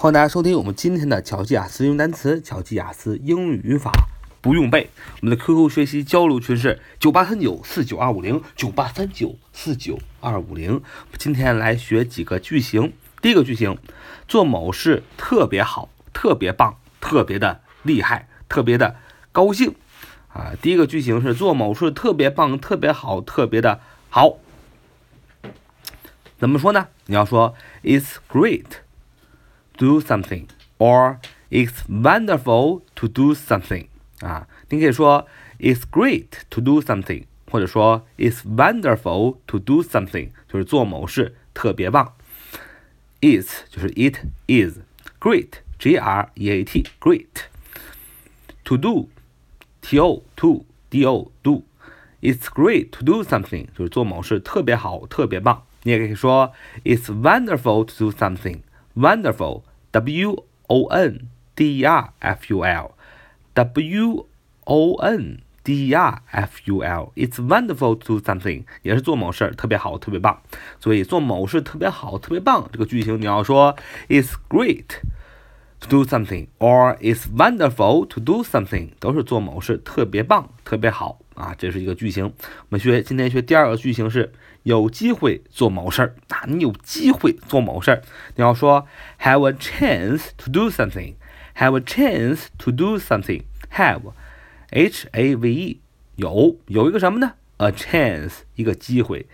欢迎大家收听我们今天的巧记雅思用单词、巧记雅思英语语法不用背。我们的 QQ 学习交流群是九八三九四九二五零九八三九四九二五零。今天来学几个句型。第一个句型，做某事特别好、特别棒、特别的厉害、特别的高兴啊。第一个句型是做某事特别棒、特别好、特别的好。怎么说呢？你要说 It's great。do something or it's wonderful to do something 啊，你可以说 it's great to do something，或者说 it's wonderful to do something，就是做某事特别棒。is 就是 it is great g r e a t great to do t o to d o do it's great to do something 就是做某事特别好特别棒。你也可以说 it's wonderful to do something wonderful W O N D E R F U L W O N D E R F U L It's wonderful to do something，也是做某事儿特别好，特别棒。所以做某事特别好，特别棒这个句型你要说 It's great to do something or It's wonderful to do something，都是做某事特别棒，特别好啊。这是一个句型。我们学今天学第二个句型是。有机会做某事儿啊！你有机会做某事儿，你要说 have a chance to do something，have a chance to do something，have，h a v e，有有一个什么呢？a chance，一个机会，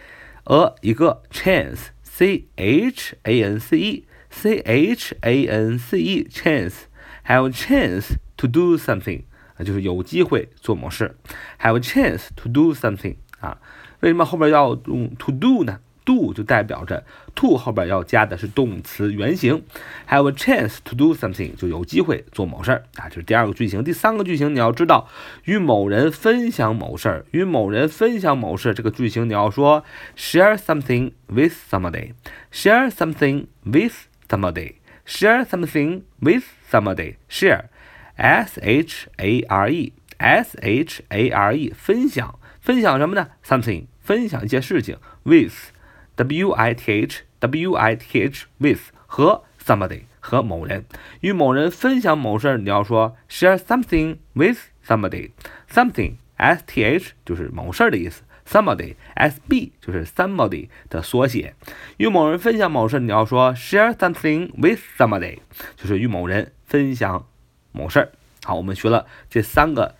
a 一个 chance，c h a n c e，c h a n c e，chance，have a chance to do something，啊，就是有机会做某事，have a chance to do something，啊。为什么后边要用 to do 呢？do 就代表着 to 后边要加的是动词原形，have a chance to do something 就有机会做某事儿啊，这是第二个句型。第三个句型你要知道，与某人分享某事儿，与某人分享某事儿这个句型你要说 share something with somebody，share something with somebody，share something with somebody，share，s h a r e，s h a r e，分享，分享什么呢？something。分享一些事情，with，w i t h，w i t h with 和 somebody 和某人，与某人分享某事儿，你要说 share something with somebody，something s t h 就是某事儿的意思 ，somebody s b 就是 somebody 的缩写，与某人分享某事，你要说 share something with somebody，就是与某人分享某事儿。好，我们学了这三个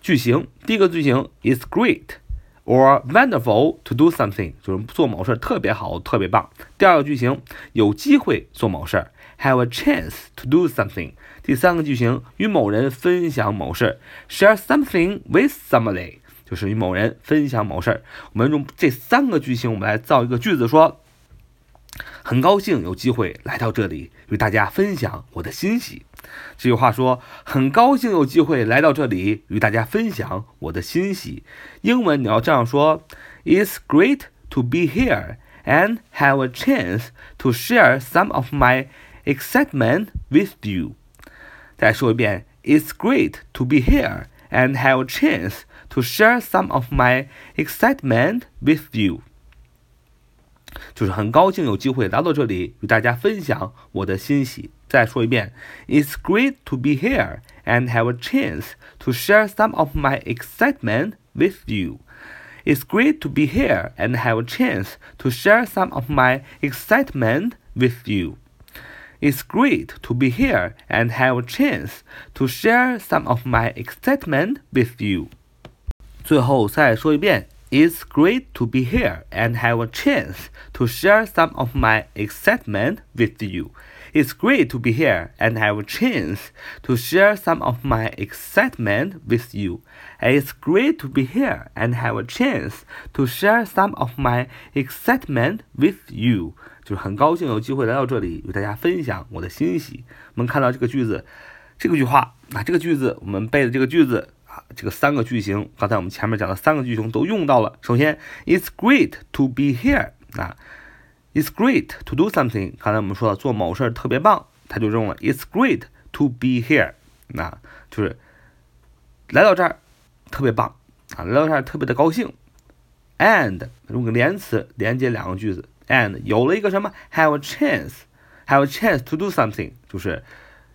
句型，第一个句型 is great。or wonderful to do something，就是做某事特别好，特别棒。第二个句型，有机会做某事，have a chance to do something。第三个句型，与某人分享某事，share something with somebody，就是与某人分享某事儿。我们用这三个句型，我们来造一个句子，说。很高兴有机会来到这里与大家分享我的欣喜。这句话说，很高兴有机会来到这里与大家分享我的欣喜。英文你要这样说：It's great to be here and have a chance to share some of my excitement with you。再说一遍：It's great to be here and have a chance to share some of my excitement with you。就是很高兴有机会来到这里与大家分享我的欣喜。再说一遍，It's great to be here and have a chance to share some of my excitement with you. It's great to be here and have a chance to share some of my excitement with you. It's great to be here and have a chance to share some of my excitement with you. 最后再说一遍 it's great to be here and have a chance to share some of my excitement with you. It's great to be here and have a chance to share some of my excitement with you. It's great to be here and have a chance to share some of my excitement with you. 就是很高兴有机会来到这里与大家分享我的欣喜。我们看到这个句子，这个句话啊，这个句子我们背的这个句子 这个三个句型，刚才我们前面讲的三个句型都用到了。首先，It's great to be here 啊，It's great to do something。刚才我们说了，做某事儿特别棒，他就用了 It's great to be here，那就是来到这儿特别棒啊，来到这儿特别的高兴。And 用个连词连接两个句子，and 有了一个什么？Have a chance，have a chance to do something，就是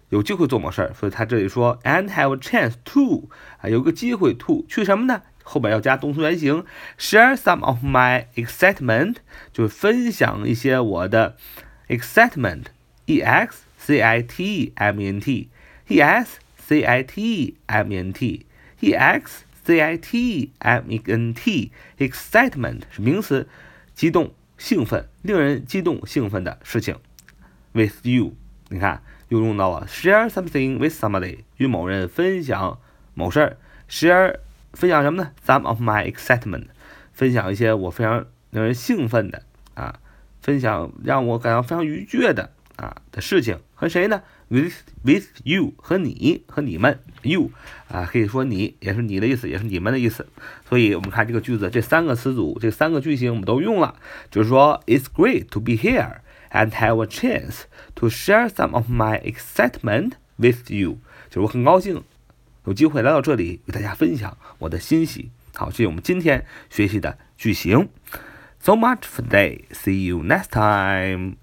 有机会做某事儿。所以他这里说 and have a chance to 啊，有个机会 to 去什么呢？后边要加动词原形，share some of my excitement，就分享一些我的 excitement，e x c i t e m e n t，e s c i t e m e n t，e x c i t e m e n t，excitement 是名词，激动、兴奋、令人激动、兴奋的事情。With you，你看又用到了 share something with somebody，与某人分享某事儿，share。分享什么呢？Some of my excitement，分享一些我非常令人兴奋的啊，分享让我感到非常愉悦的啊的事情和谁呢？With with you 和你和你们 you 啊，可以说你也是你的意思，也是你们的意思。所以我们看这个句子，这三个词组，这三个句型我们都用了，就是说，It's great to be here and have a chance to share some of my excitement with you，就是我很高兴。有机会来到这里与大家分享我的欣喜。好，这是我们今天学习的句型。So much for today. See you next time.